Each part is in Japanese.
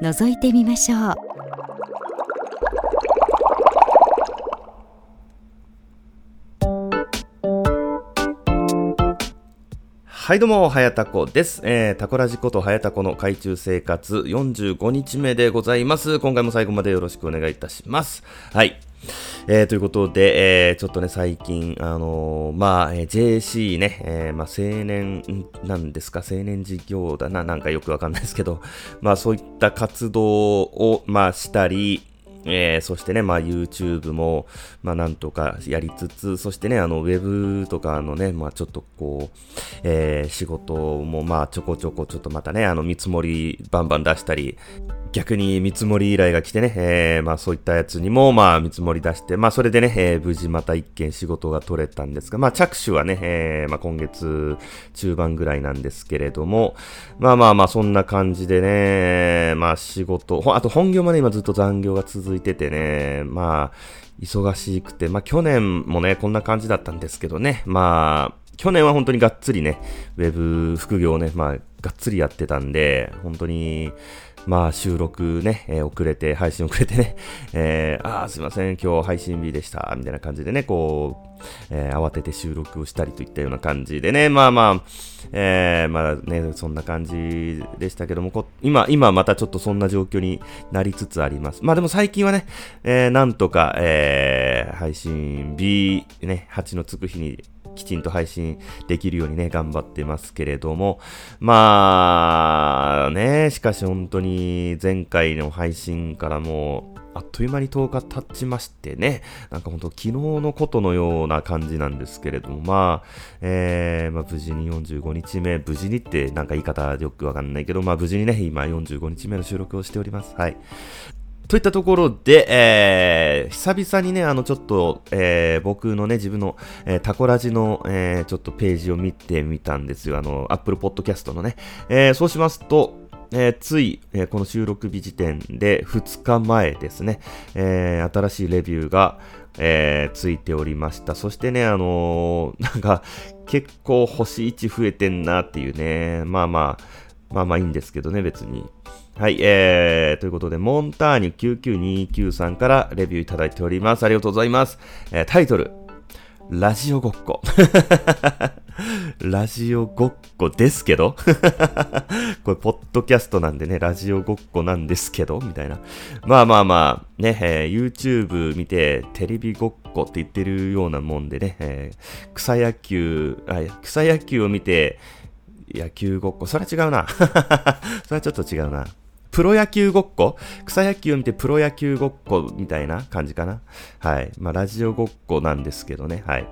覗いてみましょうはいどうも、はやたこです。えー、タコラジことはやたこの海中生活45日目でございます。今回も最後までよろしくお願いいたします。はい。えー、ということで、えー、ちょっとね、最近、あのー、まあ、えー、JC ね、えー、まあ、青年、なんですか、青年事業だな、なんかよくわかんないですけど、まあ、そういった活動を、まあ、したり、えー、そしてね、まあ YouTube も、まあなんとかやりつつ、そしてね、あの Web とかのね、まあちょっとこう、えー、仕事もまあちょこちょこちょっとまたね、あの見積もりバンバン出したり、逆に見積もり依頼が来てね、えー、まあそういったやつにも、まあ見積もり出して、まあそれでね、えー、無事また一件仕事が取れたんですが、まあ着手はね、えー、まあ今月中盤ぐらいなんですけれども、まあまあまあそんな感じでね、まあ仕事、あと本業もね、今ずっと残業が続いててね、まあ、忙しくて、まあ去年もね、こんな感じだったんですけどね、まあ、去年は本当にがっつりね、ウェブ副業をね、まあ、がっつりやってたんで、本当に、まあ収録ね、えー、遅れて、配信遅れてね、えー、ああ、すいません、今日配信日でした、みたいな感じでね、こう、えー、慌てて収録をしたりといったような感じでね、まあまあ、えー、まあね、そんな感じでしたけども、こ今、今またちょっとそんな状況になりつつあります。まあでも最近はね、えー、なんとか、えー、配信日、ね、8のつく日にきちんと配信できるようにね、頑張ってますけれども、まあ、ね、しかし本当に前回の配信からもう、あっという間に10日経ちましてね、なんか本当昨日のことのような感じなんですけれども、まあ、えー、まあ無事に45日目、無事にってなんか言い方よくわかんないけど、まあ無事にね、今45日目の収録をしております。はい。といったところで、えー、久々にね、あの、ちょっと、えー、僕のね、自分の、えー、タコラジの、えー、ちょっとページを見てみたんですよ。あの、Apple Podcast のね。えー、そうしますと、えー、つい、えー、この収録日時点で2日前ですね、えー、新しいレビューが、えー、ついておりました。そしてね、あの、なんか、結構星1増えてんなっていうね、まあまあ、まあまあいいんですけどね、別に。はい、えー、ということで、モンターニュ9929さんからレビューいただいております。ありがとうございます。えー、タイトル、ラジオごっこ。ラジオごっこですけど これ、ポッドキャストなんでね、ラジオごっこなんですけどみたいな。まあまあまあ、ね、えー、YouTube 見て、テレビごっこって言ってるようなもんでね、えー、草野球あ、草野球を見て、野球ごっこ、それは違うな。それはちょっと違うな。プロ野球ごっこ？草野球を見てプロ野球ごっこみたいな感じかな？はい。まあ、ラジオごっこなんですけどね。はい。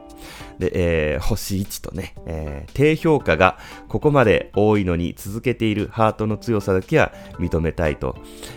で、えー、星1とね、えー、低評価がここまで多いのに続けているハートの強さだけは認めたいと、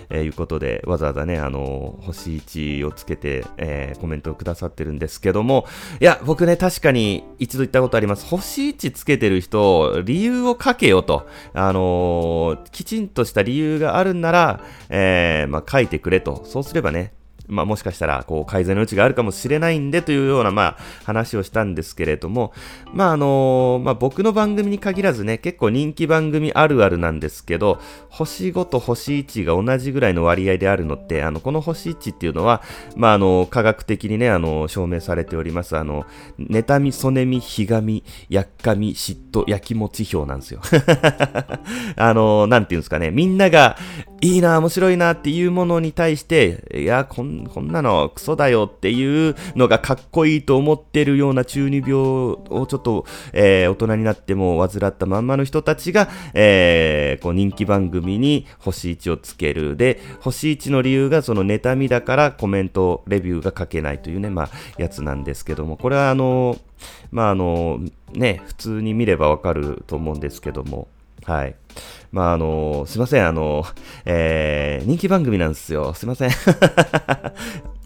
えー、いうことで、わざわざね、あのー、星1をつけて、えー、コメントをくださってるんですけども、いや、僕ね、確かに一度言ったことあります。星1つけてる人、理由を書けよと、あのー、きちんとした理由があるんなら、えー、まあ、書いてくれと。そうすればね、まあ、もしかしたら、こう、改善の余地があるかもしれないんでというような、まあ、話をしたんですけれども、まあ、あのー、まあ、僕の番組に限らずね、結構人気番組あるあるなんですけど、星5と星1が同じぐらいの割合であるのって、あの、この星1っていうのは、まあ、あの、科学的にね、あの、証明されております、あの、妬み、そねみ、ひがみ、やっかみ、嫉妬、やきもち表なんですよ。あの、なんていうんですかね、みんなが、いいな、面白いなっていうものに対して、いや、こんこんなのクソだよっていうのがかっこいいと思ってるような中二病をちょっと、えー、大人になっても患ったまんまの人たちが、えー、こう人気番組に星1をつける。で、星1の理由がその妬みだからコメント、レビューが書けないというね、まあ、やつなんですけども、これはあの、まああの、ね、普通に見ればわかると思うんですけども、はい。まあ、あの、すいません、あの、えー、人気番組なんですよ。すいません。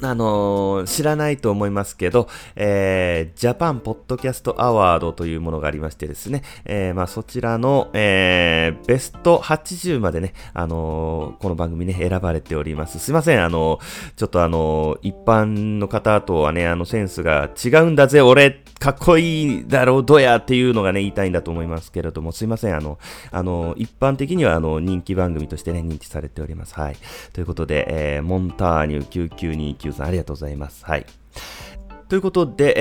あの、知らないと思いますけど、えー、ジャパンポッドキャストアワードというものがありましてですね、えー、まあそちらの、えー、ベスト80までね、あのー、この番組ね、選ばれております。すいません、あの、ちょっとあの、一般の方とはね、あのセンスが違うんだぜ、俺、かっこいいだろう、どやっていうのがね、言いたいんだと思いますけれども、すいません、あの、あの、一般的にはあの、人気番組としてね、認知されております。はい。ということで、えー、モンターニュ9929 Q さんありがとうございます。はい。ということで、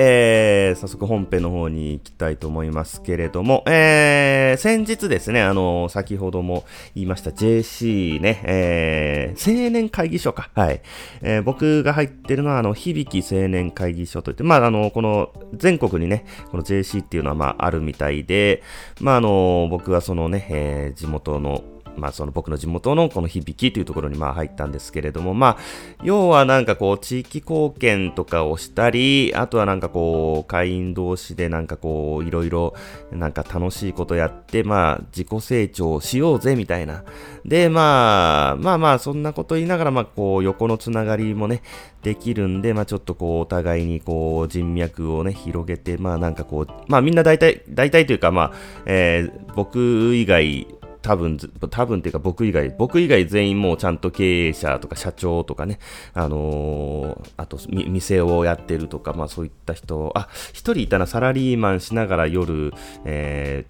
えー、早速本編の方に行きたいと思いますけれども、えー、先日ですね、あの、先ほども言いました JC ね、えー、青年会議所か。はい。えー、僕が入ってるのは、あの、響き青年会議所といって、まあ、あの、この、全国にね、この JC っていうのは、まあ、あるみたいで、まあ、あの、僕はそのね、えー、地元の、まあその僕の地元のこの響きというところにまあ入ったんですけれども、まあ、要はなんかこう地域貢献とかをしたり、あとはなんかこう会員同士でなんかこういろいろなんか楽しいことやって、まあ自己成長しようぜみたいな。で、まあ、まあまあそんなこと言いながらまあこう横のつながりもね、できるんで、まあちょっとこうお互いにこう人脈をね、広げて、まあなんかこう、まあみんな大体、大体というかまあ、えー、僕以外、多分、多分っていうか僕以外、僕以外全員もうちゃんと経営者とか社長とかね、あのー、あと、店をやってるとか、まあそういった人、あ、一人いたな、サラリーマンしながら夜、え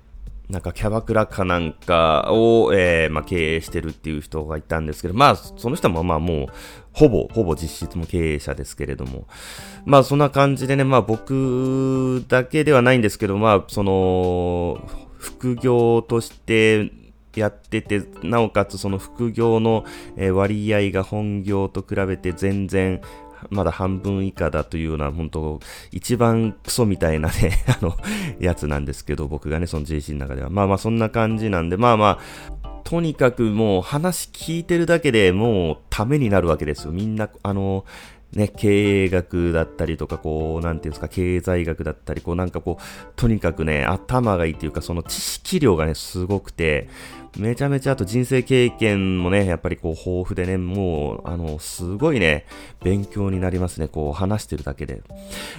ー、なんかキャバクラかなんかを、えー、まあ、経営してるっていう人がいたんですけど、まあ、その人もまあもう、ほぼ、ほぼ実質も経営者ですけれども。まあそんな感じでね、まあ僕だけではないんですけど、まあその、副業としてやってて、なおかつその副業の割合が本業と比べて全然まだ半分以下だというような、本当一番クソみたいなね あの、やつなんですけど、僕がね、その JC の中では。まあまあ、そんな感じなんで、まあまあ、とにかくもう話聞いてるだけでもうためになるわけですよ。みんな、あの、ね、経営学だったりとか、こう、なんていうんですか、経済学だったり、こう、なんかこう、とにかくね、頭がいいっていうか、その知識量がね、すごくて、めちゃめちゃあと人生経験もね、やっぱりこう豊富でね、もう、あの、すごいね、勉強になりますね、こう話してるだけで。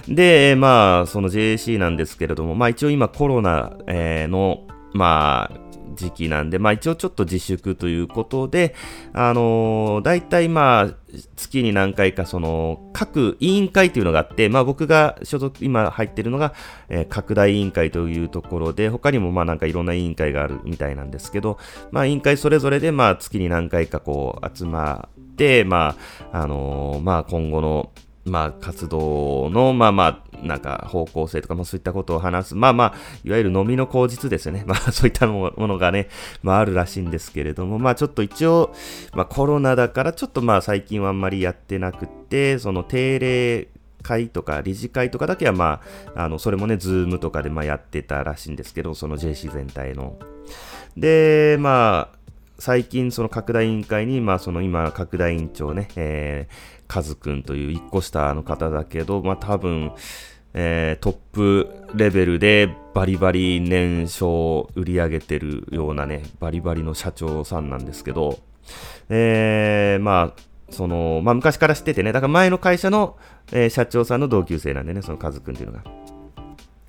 で、まあ、その JC なんですけれども、まあ一応今コロナ、えー、の、まあ、時期なんで、まあ一応ちょっと自粛ということで、あのー、大体まあ、月に何回かその、各委員会というのがあって、まあ僕が所属、今入ってるのが、えー、拡大委員会というところで、他にもまあなんかいろんな委員会があるみたいなんですけど、まあ委員会それぞれでまあ月に何回かこう集まって、まあ、あのー、まあ今後の、まあ、活動の、まあまあ、なんか方向性とか、まあそういったことを話す。まあまあ、いわゆる飲みの口実ですよね。まあそういったものがね、まああるらしいんですけれども、まあちょっと一応、まあコロナだからちょっとまあ最近はあんまりやってなくて、その定例会とか理事会とかだけはまあ、あの、それもね、 Zoom とかでまあやってたらしいんですけど、その JC 全体の。で、まあ、最近その拡大委員会に、まあその今拡大委員長ね、えー、カズくんという1個下の方だけど、まあ多分、えー、トップレベルでバリバリ年商売り上げてるようなね、バリバリの社長さんなんですけど、えー、まあ、その、まあ昔から知っててね、だから前の会社の、えー、社長さんの同級生なんでね、そのカズくんっていうのが。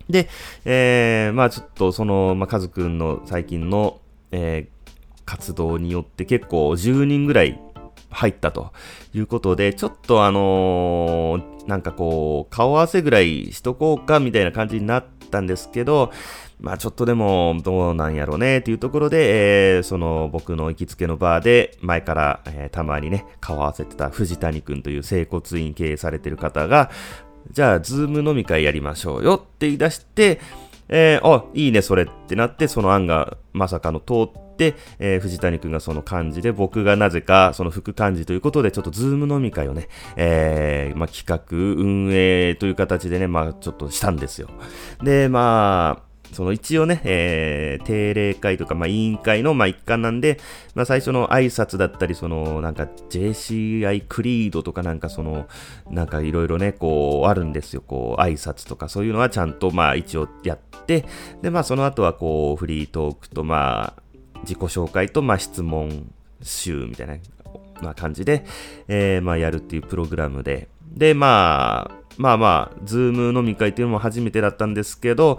で、えー、まあちょっとその、まあカズくんの最近の、えー、活動によって結構10人ぐらい入ったということで、ちょっとあのー、なんかこう、顔合わせぐらいしとこうかみたいな感じになったんですけど、まあちょっとでもどうなんやろうねっていうところで、えー、その僕の行きつけのバーで前から、えー、たまにね、顔合わせてた藤谷くんという整骨院経営されてる方が、じゃあ Zoom 飲み会やりましょうよって言い出して、えー、あ、いいねそれってなって、その案がまさかの通って、、えー、藤谷くんがその幹事で、僕がなぜかその副幹事ということで、ちょっと Zoom 飲み会をね、えー、まあ、企画、運営という形でね、まあ、ちょっとしたんですよ。で、まあ、その一応ね、えー、定例会とか、まあ、委員会の、まあ、一環なんで、まあ、最初の挨拶だったり、その、なんか JCI クリードとかなんかその、なんかいろいろね、こう、あるんですよ。こう、挨拶とか、そういうのはちゃんと、まあ、一応やって、で、まあ、その後はこう、フリートークと、まあ、自己紹介と、まあ、質問集みたいな、まあ、感じで、えー、まあ、やるっていうプログラムで、で、まあ、まあまあ、 Zoom 飲み会っていうのも初めてだったんですけど、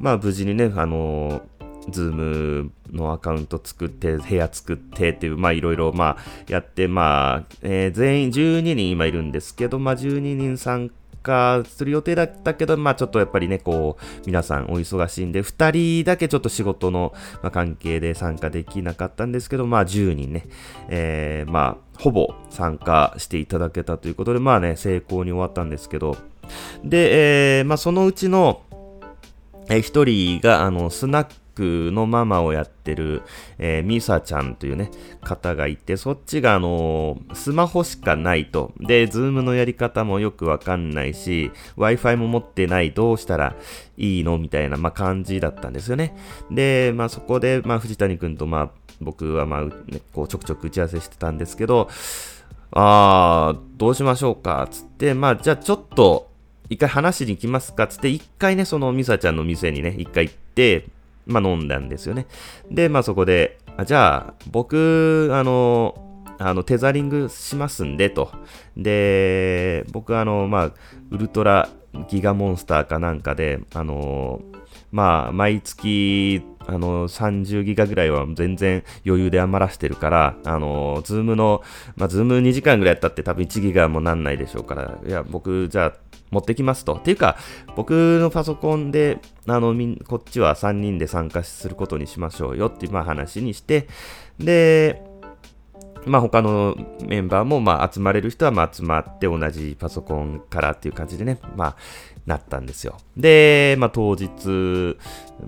まあ無事にね、あの Zoom のアカウント作って、部屋作ってっていう、まあいろいろまあやって、まあ、えー、全員12人今いるんですけど、まあ12人参加する予定だったけど、まあちょっとやっぱりね、こう、皆さんお忙しいんで、2人だけちょっと仕事の、ま関係で参加できなかったんですけど、まあ10人ね、えー、まあほぼ参加していただけたということで、まあね、成功に終わったんですけど、で、えー、まあそのうちの、えー、一人が、あの、スナックのママをやってる、えー、ミサちゃんというね、方がいて、そっちがあのー、スマホしかないと。で、 Zoom のやり方もよくわかんないし、Wi-Fi も持ってない、どうしたらいいの？みたいな、まあ、感じだったんですよね。で、まあ、そこで、まあ、藤谷くんと、まあ、僕はまあ、ね、こうちょくちょく打ち合わせしてたんですけど、あー、どうしましょうか、つって、まあ、じゃあちょっと、一回話しに行きますか、つって、一回ね、そのミサちゃんの店にね、一回行って、まあ飲んだんですよね。で、まあそこで、あじゃあ、僕、あの、あの、テザリングしますんで、と。で、僕、あの、まあ、ウルトラギガモンスターかなんかで、あの、まあ、毎月、あの、30ギガぐらいは全然余裕で余らしてるから、あの、 Zoom の、まあ、 Zoom 2時間ぐらいやったって多分1ギガもなんないでしょうから、いや、僕、じゃあ、持ってきますと。っていうか、僕のパソコンで、あの、みん、こっちは3人で参加することにしましょうよっていう、まあ話にして、で、まあ他のメンバーもまあ集まれる人はまあ集まって同じパソコンからっていう感じでね、まあなったんですよ。で、まあ当日、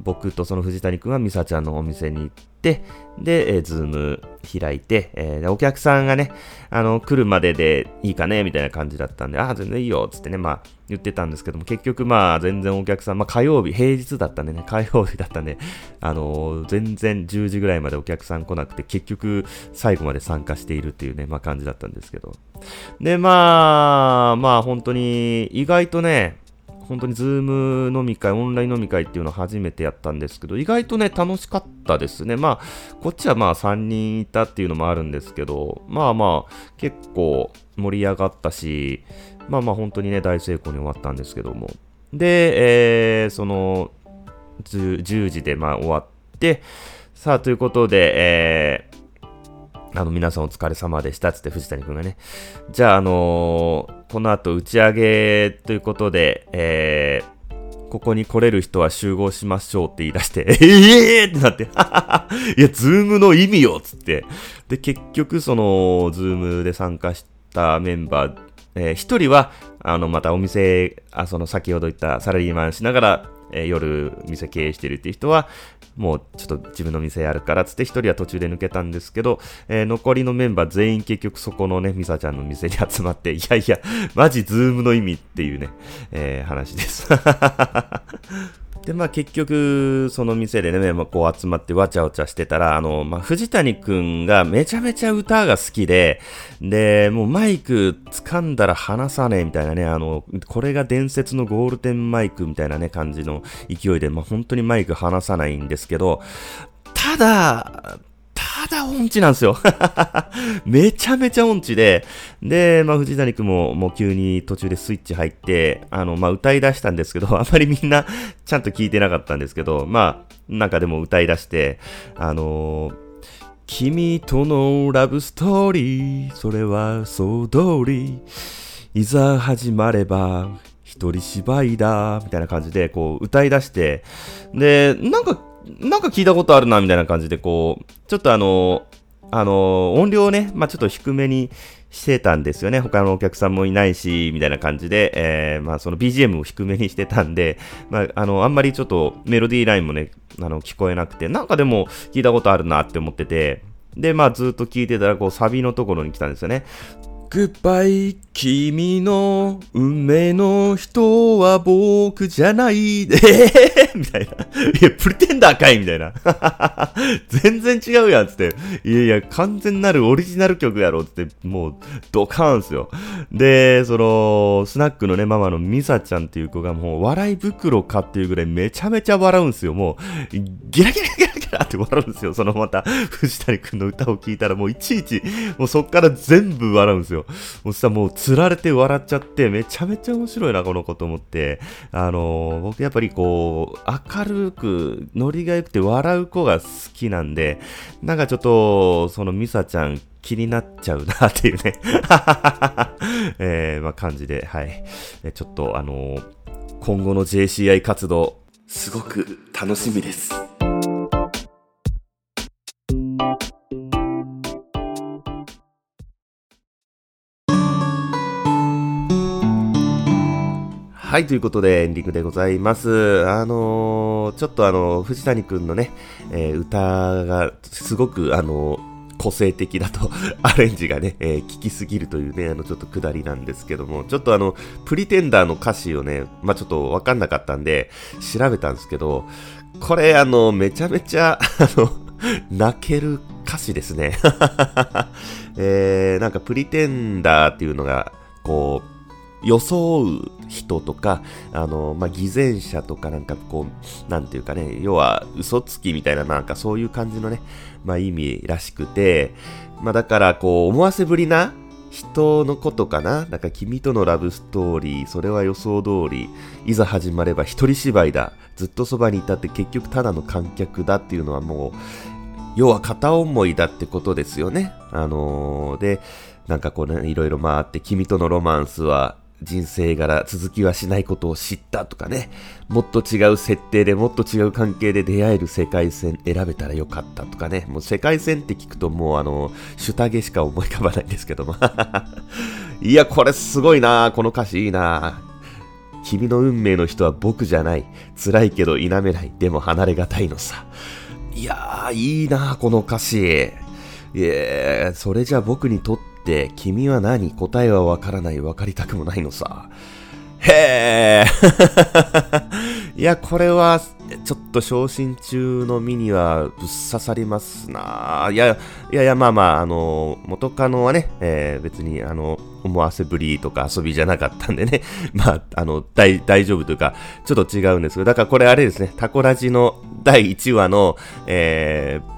僕とその藤谷くんはミサちゃんのお店に行って、で、えー、ズーム開いて、えー、お客さんがね、あの、来るまででいいかねみたいな感じだったんで、ああ、全然いいよ、つってね、まあ言ってたんですけども、結局まあ全然お客さん、まあ火曜日、平日だったんでね、火曜日だったんで、あのー、全然10時ぐらいまでお客さん来なくて、結局最後まで参加しているっていうね、まあ感じだったんですけど。で、まあ、まあ本当に意外とね、本当にズーム飲み会、オンライン飲み会っていうのを初めてやったんですけど、意外とね、楽しかったですね。まあ、こっちはまあ3人いたっていうのもあるんですけど、まあまあ、結構盛り上がったし、まあまあ本当にね、大成功に終わったんですけども。で、えー、その10、10時でまあ終わって、さあ、ということで、えー、あの、皆さんお疲れ様でしたつって藤谷くんがね。じゃあ、あのー、この後打ち上げということで、えー、ここに来れる人は集合しましょうって言い出して、え えーってなって、いや、ズームの意味よっつって。で、結局、その、 Zoom で参加したメンバー、えー、一人は、あの、またお店、あ、その先ほど言ったサラリーマンしながら、えー、夜店経営してるっていう人は、もうちょっと自分の店やるからつって一人は途中で抜けたんですけど、えー、残りのメンバー全員結局そこのね、ミサちゃんの店に集まって、いやいや、マジ Zoom の意味っていうね、えー、話です。で、まあ結局、その店でね、まあ、こう集まってわちゃわちゃしてたら、あの、まあ藤谷くんがめちゃめちゃ歌が好きで、で、もうマイク掴んだら離さねえみたいなね、あの、これが伝説のゴールデンマイクみたいなね、感じの勢いで、まあ本当にマイク離さないんですけど、ただ、だ音痴なんですよ。めちゃめちゃ音痴で、で、まあ、藤谷くんももう急に途中でスイッチ入って、あの、まあ、歌い出したんですけど、あまりみんなちゃんと聞いてなかったんですけど、まあ、なんかでも歌い出して、あのー、君とのラブストーリー、それはそう通り、いざ始まれば、一人芝居だ、みたいな感じで、こう、歌い出して、で、なんかなんか聞いたことあるな、みたいな感じで、こう、ちょっとあの、あの、音量をね、まあちょっと低めにしてたんですよね。他のお客さんもいないし、みたいな感じで、えー、まあその BGM を低めにしてたんで、まああの、あんまりちょっとメロディーラインもね、あの、聞こえなくて、なんかでも聞いたことあるなって思ってて、で、まあずっと聞いてたら、こう、サビのところに来たんですよね。グッバイ君の運命の人は僕じゃないで、みたいな。いや、プリテンダーかいみたいな。全然違うやんつって。いやいや、完全なるオリジナル曲やろつって、もう、ドカーンすよ。で、その、スナックのね、ママのミサちゃんっていう子がもう、笑い袋かっていうぐらいめちゃめちゃ笑うんすよ。もう、ギラギラギララって笑うんですよ。そのまた、藤谷くんの歌を聴いたらもういちいち、もうそっから全部笑うんですよ。もうさ、もう釣られて笑っちゃって、めちゃめちゃ面白いな、この子と思って。あのー、僕やっぱりこう、明るく、ノリが良くて笑う子が好きなんで、なんかちょっと、そのミサちゃん気になっちゃうなっていうね えー、まあ感じで、はい。ちょっとあのー、今後の JCI 活動、すごく楽しみです。はい、ということでエンディングでございます。あのー、ちょっとあの、藤谷くんのね、えー、歌がすごくあのー個性的だと アレンジがね、えー、聞きすぎるというね、あの、ちょっと下りなんですけども、ちょっとあの、プリテンダーの歌詞をね、まあ、ちょっとわかんなかったんで、調べたんですけど、これあの、めちゃめちゃ、あの、泣ける歌詞ですね。えー、なんかプリテンダーっていうのが、こう、装う人とか、あの、まあ、偽善者とかなんかこう、なんていうかね、要は嘘つきみたいななんかそういう感じのね、まあ、意味らしくて、まあ、だからこう、思わせぶりな人のことかな？なんか君とのラブストーリー、それは予想通り、いざ始まれば一人芝居だ。ずっとそばにいたって結局ただの観客だっていうのはもう、要は片思いだってことですよね。あのー、で、なんかこうね、いろいろ回って、君とのロマンスは人生柄続きはしないことを知ったとかね、もっと違う設定でもっと違う関係で出会える世界線選べたらよかったとかね、もう世界線って聞くともうあの、シュタゲしか思い浮かばないんですけども。いや、これすごいなこの歌詞いいな君の運命の人は僕じゃない。辛いけど否めない。でも離れがたいのさ。いやー、いいなこの歌詞。いやそれじゃ僕にとってって君は何？答えはわからないわかりたくもないのさ。へえ いや、これは、ちょっと昇進中の身にはぶっ刺さりますな。いや、いやいや、まあまあ、あの、元カノはね、えー、別に、あの、思わせぶりとか遊びじゃなかったんでね、まあ、あの、大、大丈夫というか、ちょっと違うんですけど、だからこれあれですね、タコラジの第1話の、えー、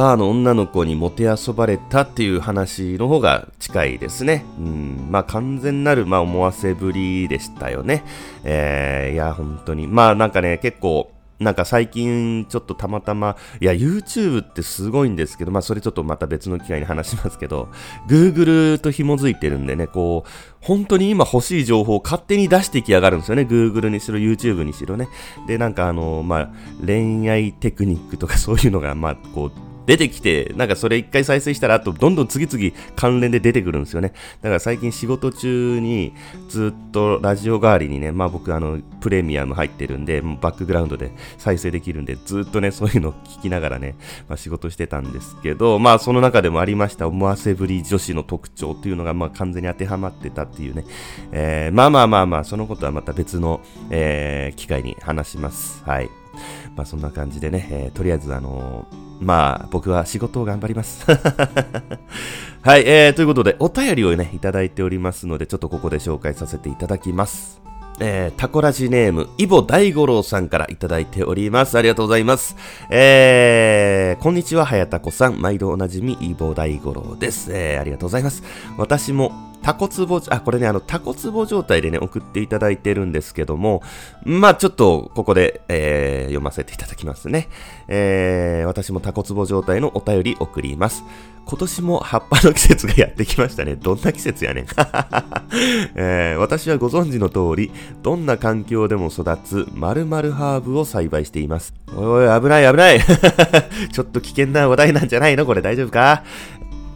バーの女の子にもてあそばれたっていう話の方が近いですね。うん、まあ完全なる、まあ思わせぶりでしたよね。えー、いや、本当に。まあなんかね、結構、なんか最近ちょっとたまたま、いや、YouTube ってすごいんですけど、まあそれちょっとまた別の機会に話しますけど、Google と紐づいてるんでね、こう、本当に今欲しい情報を勝手に出してきやがるんですよね。Google にしろ、YouTube にしろね。で、なんかあの、まあ、恋愛テクニックとかそういうのが、まあ、こう、出てきて、なんかそれ一回再生したら、あとどんどん次々関連で出てくるんですよね。だから最近仕事中にずっとラジオ代わりにね、まあ僕あの、プレミアム入ってるんで、バックグラウンドで再生できるんで、ずっとね、そういうのを聞きながらね、まあ仕事してたんですけど、まあその中でもありました思わせぶり女子の特徴っていうのが、まあ完全に当てはまってたっていうね、えー、まあまあまあまあ、そのことはまた別の、えー、機会に話します。はい。まあそんな感じでね、えー、とりあえずあのーまあ、僕は仕事を頑張ります。はい、えー、ということで、お便りをね、いただいておりますので、ちょっとここで紹介させていただきます。えー、タコラジネーム、イボ大五郎さんからいただいております。ありがとうございます。えー、こんにちは、はやたこさん。毎度おなじみ、イボ大五郎です。えー、ありがとうございます。私もタコツボ、あ、これね、あの、タコツボ状態でね、送っていただいてるんですけども、まあちょっと、ここで、えー、読ませていただきますね。えー、私もタコツボ状態のお便り送ります。今年も葉っぱの季節がやってきましたね。どんな季節やねん、えー、私はご存知の通り、どんな環境でも育つ〇〇ハーブを栽培しています。おいおい、危ない危ない ちょっと危険な話題なんじゃないの？これ大丈夫か？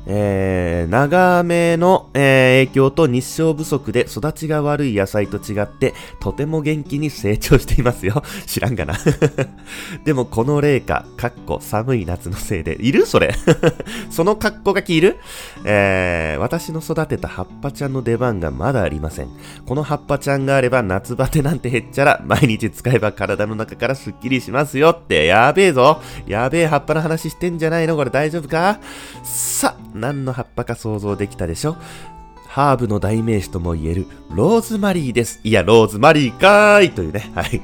えー、長めの、えー、影響と日照不足で育ちが悪い野菜と違って、とても元気に成長していますよ。知らんがな。でもこの冷夏、かっこ寒い夏のせいで、いる？それ。その格好がきいるえー、私の育てた葉っぱちゃんの出番がまだありません。この葉っぱちゃんがあれば夏バテなんてへっちゃら、毎日使えば体の中からスッキリしますよって、やべえぞ。やべえ葉っぱの話してんじゃないの？これ大丈夫か？さ何の葉っぱか想像できたでしょ？ハーブの代名詞とも言えるローズマリーです。いや、ローズマリーかーいというね、はい。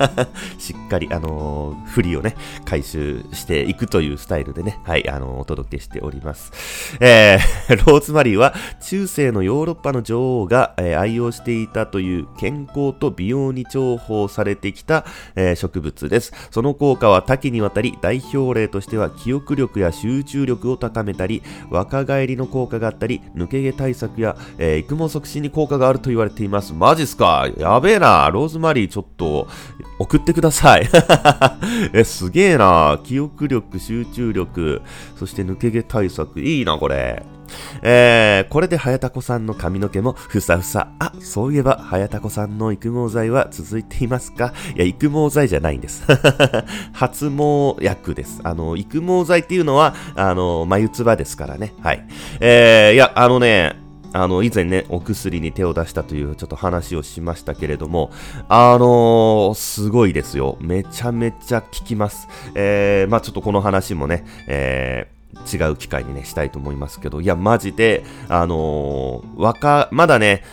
しっかり、あのー、振りをね、回収していくというスタイルでね、はい、あのー、お届けしております。えー、ローズマリーは中世のヨーロッパの女王が、えー、愛用していたという健康と美容に重宝されてきた、えー、植物です。その効果は多岐にわたり、代表例としては記憶力や集中力を高めたり、若返りの効果があったり、抜け毛対策や、えー、育毛促進に効果があると言われています。マジっすか？やべえな。ローズマリーちょっと送ってください。え、すげえな。記憶力、集中力、そして抜け毛対策。いいな、これ。えー、これで早田子さんの髪の毛もふさふさ。あ、そういえば、早田子さんの育毛剤は続いていますか？いや、育毛剤じゃないんです。発毛薬です。あの、育毛剤っていうのは、あの、眉唾ですからね。はい。えー、いや、あのね、あの、以前ね、お薬に手を出したというちょっと話をしましたけれども、あのー、すごいですよ。めちゃめちゃ効きます。えー、まあちょっとこの話もね、えー、違う機会にね、したいと思いますけど、いや、マジで、あのー、若、まだね、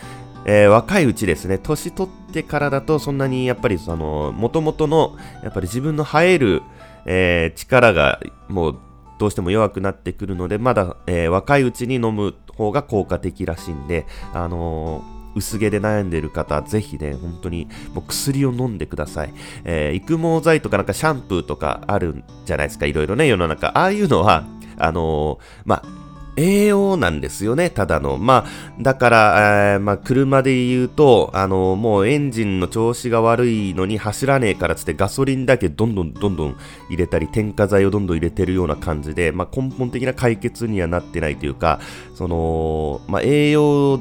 えー、若いうちですね、年取ってからだとそんなにやっぱりその、元々の、やっぱり自分の生える、えー、力がもうどうしても弱くなってくるので、まだ、えー、若いうちに飲む方が効果的らしいんで、あのー薄毛で悩んでいる方、ぜひね、本当にもう薬を飲んでください。えー、育毛剤とかなんかシャンプーとかあるんじゃないですか、いろいろね、世の中。ああいうのは、あのー、まあ、栄養なんですよね、ただの。まあ、だから、えー、まあ、車で言うと、あの、もうエンジンの調子が悪いのに走らねえからつってガソリンだけどんどんどんどん入れたり、添加剤をどんどん入れてるような感じで、まあ、根本的な解決にはなってないというか、その、まあ、栄養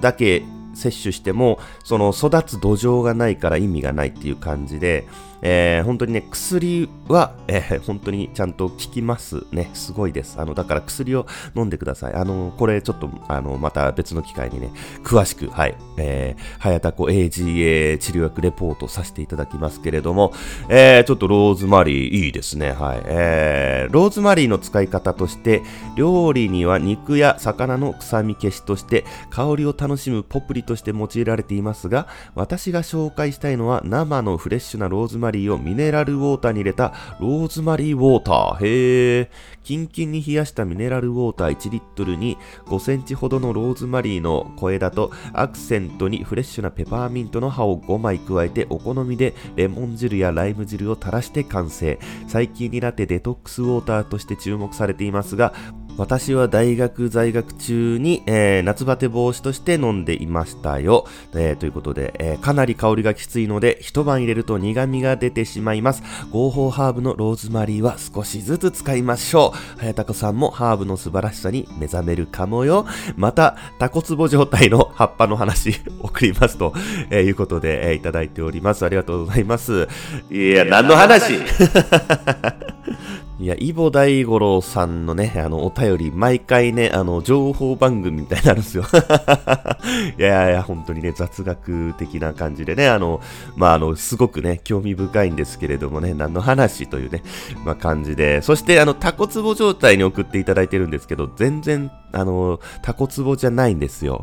だけ摂取しても、その育つ土壌がないから意味がないっていう感じで、えー、本当にね、薬は、えー、本当にちゃんと効きますね。すごいです。あの、だから薬を飲んでください。あの、これちょっと、あの、また別の機会にね、詳しく、はい、えー、早田子 AGA 治療薬レポートさせていただきますけれども、えー、ちょっとローズマリーいいですね。はい。えー、ローズマリーの使い方として、料理には肉や魚の臭み消しとして、香りを楽しむポプリとして用いられていますが、私が紹介したいのは生のフレッシュなローズマリーリーをミネラルウォーターに入れたローズマリーウォーター。へー。キンキンに冷やしたミネラルウォーター1リットルに5センチほどのローズマリーの小枝とアクセントにフレッシュなペパーミントの葉を5枚加えてお好みでレモン汁やライム汁を垂らして完成。最近になってデトックスウォーターとして注目されていますが、私は大学在学中に、えー、夏バテ防止として飲んでいましたよ。えー、ということで、えー、かなり香りがきついので、一晩入れると苦味が出てしまいます。合法ハーブのローズマリーは少しずつ使いましょう。早田子さんもハーブの素晴らしさに目覚めるかもよ。また、タコツボ状態の葉っぱの話 送りますと、えいうことで、えいただいております。ありがとうございます。いや、何の話？いや、イボ大五郎さんのね、あの、お便り、毎回ね、あの、情報番組みたいになるんですよ。いやいや、本当にね、雑学的な感じでね、あの、まあ、あの、すごくね、興味深いんですけれどもね、何の話というね、まあ、感じで、そして、あの、タコツボ状態に送っていただいてるんですけど、全然、あの、タコツボじゃないんですよ。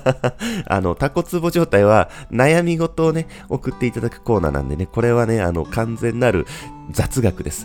あの、タコツボ状態は、悩み事をね、送っていただくコーナーなんでね、これはね、あの、完全なる雑学です。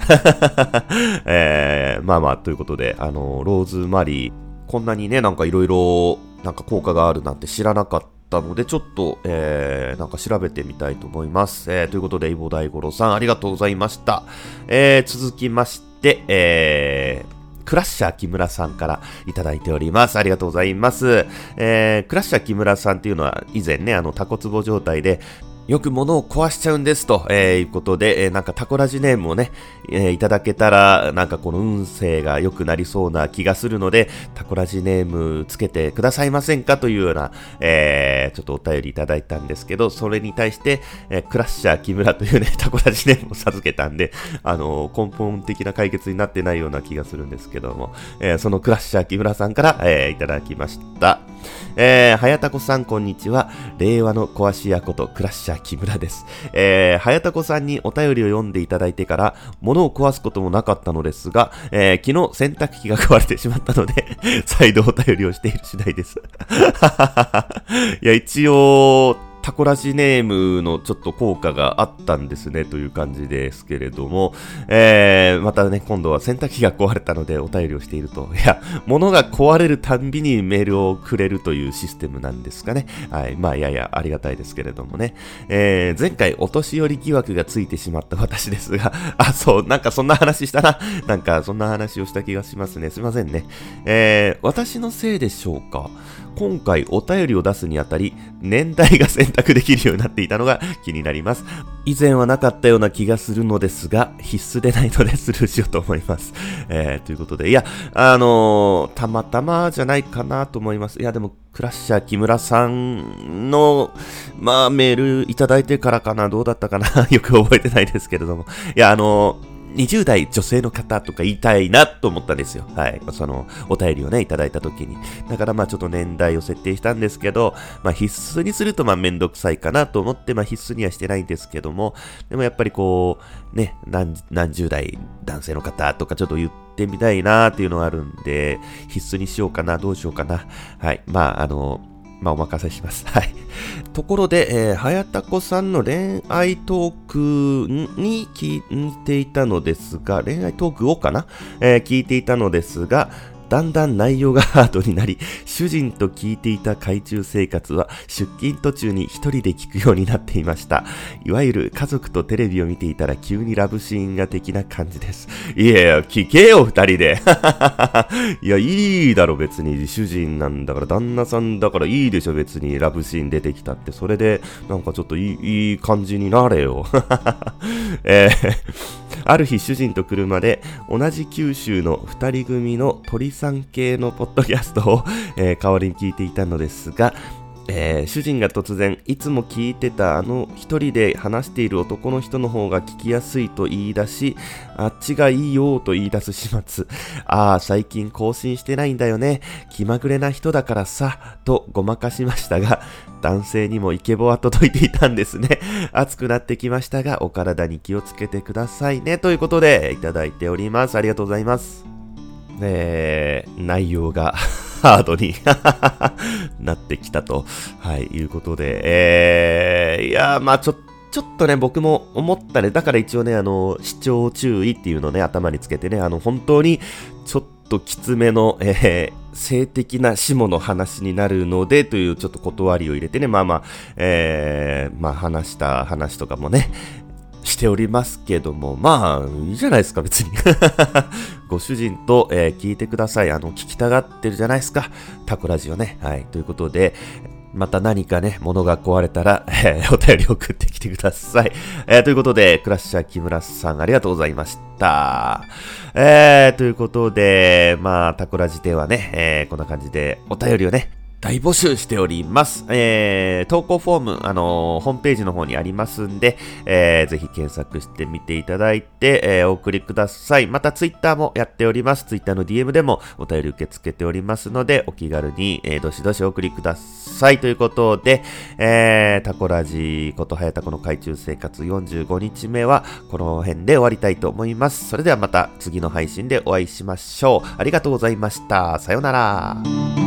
えー、まあまあ、ということで、あの、ローズマリー、こんなにね、なんかいろいろ、なんか効果があるなんて知らなかったので、ちょっと、えー、なんか調べてみたいと思います。えー、ということで、イボ大五郎さん、ありがとうございました。えー、続きまして、えー、クラッシャー木村さんからいただいております。ありがとうございます。えー、クラッシャー木村さんっていうのは以前ね、あの、タコツボ状態で、よく物を壊しちゃうんですと、えー、いうことで、えー、なんかタコラジネームをね、えー、いただけたら、なんかこの運勢が良くなりそうな気がするので、タコラジネームつけてくださいませんかというような、えー、ちょっとお便りいただいたんですけど、それに対して、えー、クラッシャー木村というね、タコラジネームを授けたんで、あのー、根本的な解決になってないような気がするんですけども、えー、そのクラッシャー木村さんから、えー、いただきました。えー、はやたこさんこんにちは。令和の壊し屋ことクラッシャー木村です。えー、はやたこさんにお便りを読んでいただいてから、物を壊すこともなかったのですが、えー、昨日洗濯機が壊れてしまったので 再度お便りをしている次第です。いや、一応、タコラジネームのちょっと効果があったんですねという感じですけれども、えー、またね、今度は洗濯機が壊れたのでお便りをしていると、いや、物が壊れるたんびにメールをくれるというシステムなんですかね。はい。まあ、やや、ありがたいですけれどもね。えー、前回お年寄り疑惑がついてしまった私ですが、あ、そう、なんかそんな話したな。なんかそんな話をした気がしますね。すいませんね。えー、私のせいでしょうか？今回お便りを出すにあたり、年代が選択できるようになっていたのが気になります。以前はなかったような気がするのですが、必須でないのでスルーしようと思います。えー、ということで、いや、あのー、たまたまじゃないかなと思います。いや、でも、クラッシャー木村さんの、まあ、メールいただいてからかな、どうだったかな、よく覚えてないですけれども。いや、あのー20代女性の方とか言いたいなと思ったんですよ。はい。その、お便りをね、いただいた時に。だからまあちょっと年代を設定したんですけど、まあ必須にするとまあめんどくさいかなと思って、まあ必須にはしてないんですけども、でもやっぱりこう、ね、何、何十代男性の方とかちょっと言ってみたいなっていうのがあるんで、必須にしようかな、どうしようかな。はい。まああの、まあ、お任せします。はい。ところで、えー、はやたこさんの恋愛トークに聞いていたのですが、恋愛トークをかな、えー、聞いていたのですが、だんだん内容がハードになり、主人と聞いていた海中生活は出勤途中に一人で聞くようになっていました。いわゆる家族とテレビを見ていたら急にラブシーンが的な感じです。いやいや、聞けよ、二人で。いや、いいだろ、別に。主人なんだから、旦那さんだからいいでしょ、別に。ラブシーン出てきたって。それで、なんかちょっといいいい感じになれよ。えー、ある日、主人と車で同じ九州の二人組の鳥さん系のポッドキャストを、えー、代わりに聞いていたのですが、えー、主人が突然、いつも聞いてたあの一人で話している男の人の方が聞きやすいと言い出し、あっちがいいよと言い出す始末。ああ、最近更新してないんだよね。気まぐれな人だからさ、とごまかしましたが、男性にもイケボは届いていたんですね。暑くなってきましたが、お体に気をつけてくださいね。ということで、いただいております。ありがとうございます。えー、内容が ハードに なってきたと、はい、いうことで、えー、いやまあちょっと、ちょっとね、僕も思ったね、だから一応ね、あの、視聴注意っていうのをね、頭につけてね、あの、本当に、ちょっときつめの、えー、性的な下の話になるので、というちょっと断りを入れてね、まあまあ、えー、まあ話した話とかもね、しておりますけども、まあ、いいじゃないですか、別に。ご主人と、えー、聞いてください。あの、聞きたがってるじゃないですか。タコラジオね。はい。ということで、また何かね、物が壊れたら、えー、お便り送ってきてください。えー、ということで、クラッシャー木村さんありがとうございました。えー、ということで、まあ、タコラジではね、えー、こんな感じでお便りをね、大募集しております。えー、投稿フォーム、あのー、ホームページの方にありますんで、えー、ぜひ検索してみていただいて、えー、お送りください。またツイッターもやっております。ツイッターの DM でもお便り受け付けておりますので、お気軽に、えー、どしどしお送りください。ということで、えー、タコラジことはやたこの海中生活45日目は、この辺で終わりたいと思います。それではまた次の配信でお会いしましょう。ありがとうございました。さようなら。